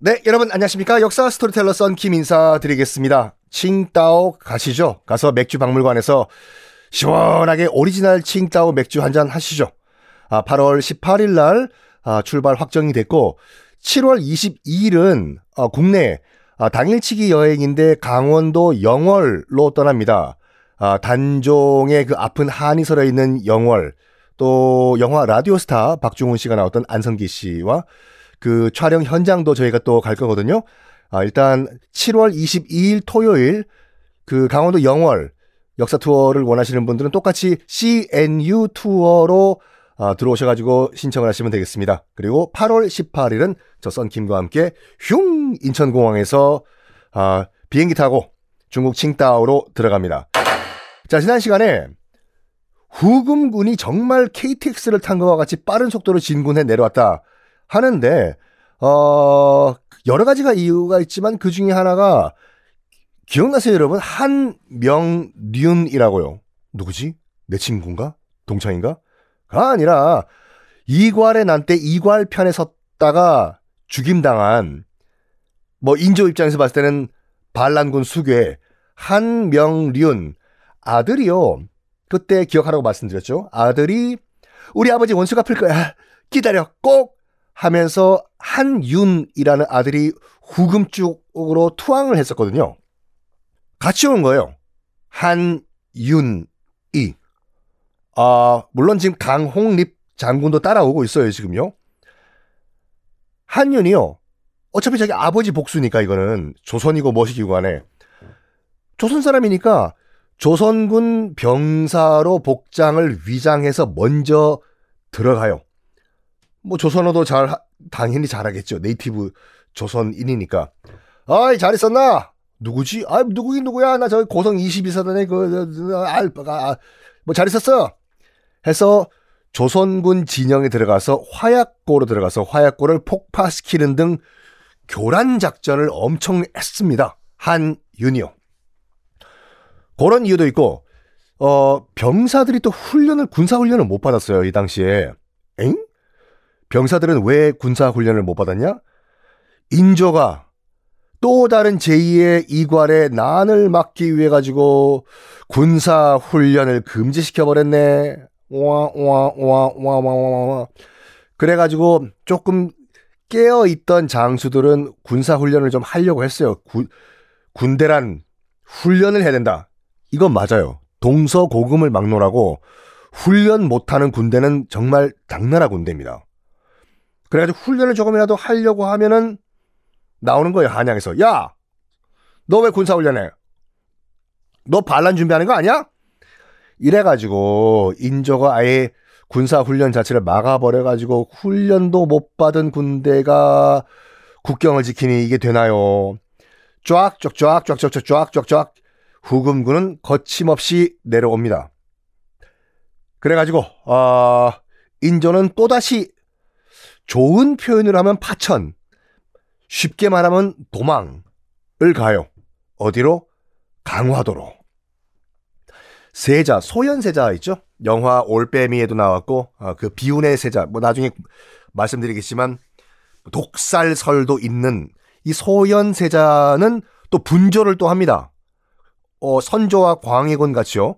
네, 여러분 안녕하십니까? 역사 스토리텔러 썬킴 인사드리겠습니다. 칭따오 가시죠. 가서 맥주 박물관에서 시원하게 오리지널 칭따오 맥주 한 잔 하시죠. 아, 8월 18일 날 아, 출발 확정이 됐고 7월 22일은 아, 국내 아, 당일치기 여행인데 강원도 영월로 떠납니다. 아, 단종의 그 아픈 한이 서려 있는 영월 또 영화 라디오스타 박중훈 씨가 나왔던 안성기 씨와 그 촬영 현장도 저희가 또 갈 거거든요. 아, 일단 7월 22일 토요일 그 강원도 영월 역사 투어를 원하시는 분들은 똑같이 CNU 투어로 아, 들어오셔가지고 신청을 하시면 되겠습니다. 그리고 8월 18일은 저 썬킴과 함께 흉 인천공항에서 아, 비행기 타고 중국 칭따오로 들어갑니다. 자 지난 시간에 후금군이 정말 KTX를 탄 것과 같이 빠른 속도로 진군해 내려왔다 하는데 어 여러 가지가 이유가 있지만 그 중에 하나가 기억나세요 여러분? 한명륜이라고요. 누구지? 내 친구인가? 동창인가? 가 아니라 이괄의 난때 이괄 편에 섰다가 죽임당한 뭐 인조 입장에서 봤을 때는 반란군 수괴 한명륜 아들이요. 그때 기억하라고 말씀드렸죠. 아들이 우리 아버지 원수 갚을 거야. 기다려. 꼭 하면서 한윤이라는 아들이 후금 쪽으로 투항을 했었거든요. 같이 온 거예요. 한윤이. 아, 물론 지금 강홍립 장군도 따라오고 있어요, 지금요. 한윤이요. 어차피 자기 아버지 복수니까 이거는 조선이고 뭐시기고 간에 조선 사람이니까 조선군 병사로 복장을 위장해서 먼저 들어가요. 뭐 조선어도 잘 당연히 잘하겠죠. 네이티브 조선인이니까. 아이 잘 있었나? 누구지? 아 누구긴 누구야? 나 저기 고성 22사단의 그 알바가 아, 있었어. 해서 조선군 진영에 들어가서 화약고로 들어가서 화약고를 폭파시키는 등 교란 작전을 엄청 했습니다. 한윤이요. 그런 이유도 있고 어 병사들이 또 훈련을 군사 훈련을 못 받았어요 이 당시에. 엥? 병사들은 왜 군사 훈련을 못 받았냐? 인조가 또 다른 제2의 이괄의 난을 막기 위해 가지고 군사 훈련을 금지시켜 버렸네. 와와와와와와. 그래 가지고 조금 깨어 있던 장수들은 군사 훈련을 좀 하려고 했어요. 구, 군대란 훈련을 해야 된다. 이건 맞아요. 동서고금을 막론하고 훈련 못하는 군대는 정말 당나라 군대입니다. 그래가지고 훈련을 조금이라도 하려고 하면은 나오는 거예요, 한양에서. 야! 너 왜 군사 훈련해? 너 반란 준비하는 거 아니야? 이래가지고 인조가 아예 군사 훈련 자체를 막아버려가지고 훈련도 못 받은 군대가 국경을 지키니 이게 되나요? 쫙쫙쫙쫙쫙쫙쫙쫙 후금군은 거침없이 내려옵니다. 그래가지고 어, 인조는 또다시 좋은 표현을 하면 파천, 쉽게 말하면 도망을 가요. 어디로? 강화도로. 세자, 소현세자 있죠? 영화 올빼미에도 나왔고, 어, 그 비운의 세자, 뭐 나중에 말씀드리겠지만, 독살설도 있는 이 소현세자는 또 분조를 또 합니다. 어, 선조와 광해군 같이요.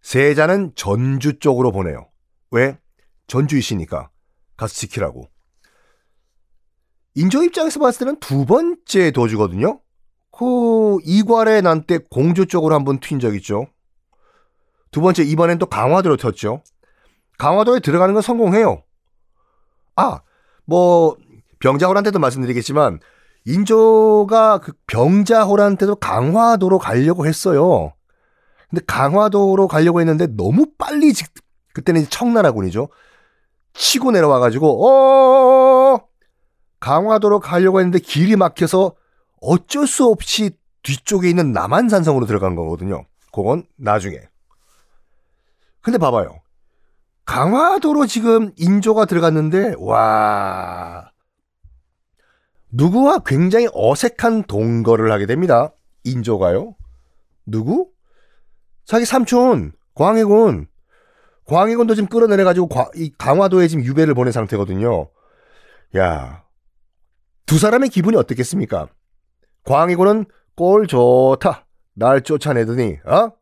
세자는 전주 쪽으로 보내요. 왜? 전주이시니까. 가서 지키라고. 인조 입장에서 봤을 때는 두 번째 도주거든요. 그 이괄의 난 때 공주 쪽으로 한 번 튄 적 있죠. 두 번째 이번엔 또 강화도로 튀었죠. 강화도에 들어가는 건 성공해요. 아, 뭐 병자호란때도 말씀드리겠지만 인조가 그 병자호란때도 강화도로 가려고 했어요. 근데 강화도로 가려고 했는데 너무 빨리 그때는 청나라군이죠. 치고 내려와가지고 어 강화도로 가려고 했는데 길이 막혀서 어쩔 수 없이 뒤쪽에 있는 남한산성으로 들어간 거거든요. 그건 나중에. 근데 봐봐요. 강화도로 지금 인조가 들어갔는데 와 누구와 굉장히 어색한 동거를 하게 됩니다. 인조가요. 누구? 자기 삼촌 광해군. 광해군도 지금 끌어내려가지고 이 강화도에 지금 유배를 보낸 상태거든요. 야, 두 사람의 기분이 어떻겠습니까? 광해군은 꼴 좋다. 날 쫓아내더니, 어?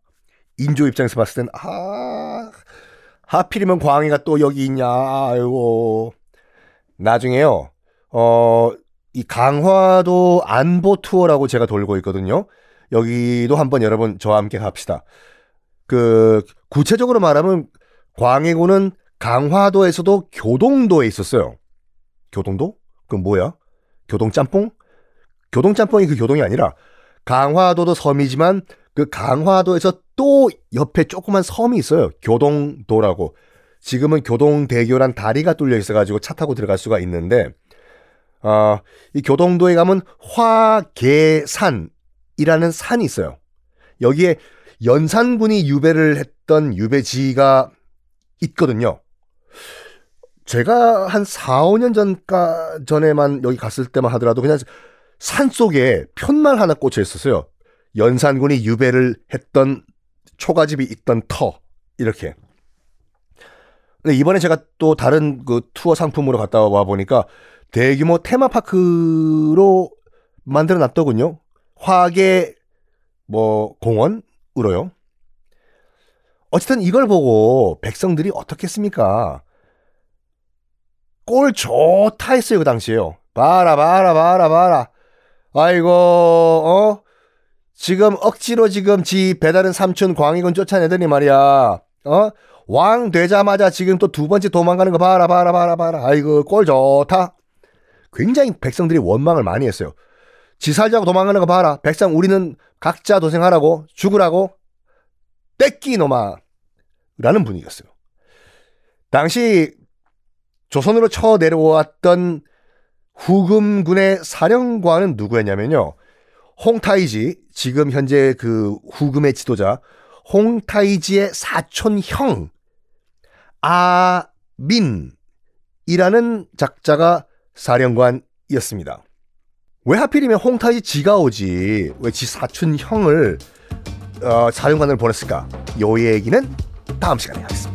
인조 입장에서 봤을 땐, 아, 하필이면 광해가 또 여기 있냐, 아이고. 나중에요, 어, 이 강화도 안보 투어라고 제가 돌고 있거든요. 여기도 한번 여러분 저와 함께 갑시다. 그 구체적으로 말하면 광해군은 강화도에서도 교동도에 있었어요. 교동도? 그 뭐야? 교동짬뽕? 교동짬뽕이 그 교동이 아니라 강화도도 섬이지만 그 강화도에서 또 옆에 조그만 섬이 있어요. 교동도라고. 지금은 교동대교란 다리가 뚫려 있어가지고 차 타고 들어갈 수가 있는데 어, 이 교동도에 가면 화계산이라는 산이 있어요. 여기에 연산군이 유배를 했던 유배지가 있거든요. 제가 한 4, 5년 전까 전에만 여기 갔을 때만 하더라도 그냥 산 속에 편말 하나 꽂혀 있었어요. 연산군이 유배를 했던 초가집이 있던 터 이렇게. 근데 이번에 제가 또 다른 그 투어 상품으로 갔다 와 보니까 대규모 테마파크로 만들어 놨더군요. 화계 뭐 공원으로요. 어쨌든 이걸 보고 백성들이 어떻겠습니까? 꼴 좋다 했어요 그 당시에요. 봐라 봐라 봐라 봐라. 아이고 어 지금 억지로 지금 지 배다른 삼촌 광익은 쫓아내더니 말이야. 어? 왕 되자마자 지금 또 두 번째 도망가는 거 봐라 봐라 봐라 봐라. 아이고 꼴 좋다. 굉장히 백성들이 원망을 많이 했어요. 지 살자고 도망가는 거 봐라. 백성 우리는 각자 도생하라고 죽으라고 떼끼 놈아 라는 분위기였어요. 당시 조선으로 쳐 내려왔던 후금군의 사령관은 누구였냐면요. 홍타이지 지금 현재 그 후금의 지도자 홍타이지의 사촌 형 아민이라는 작자가 사령관이었습니다. 왜 하필이면 홍타이 지가 오지 왜 지 사촌 형을 어, 사령관을 보냈을까? 요 얘기는 다음 시간에 하겠습니다.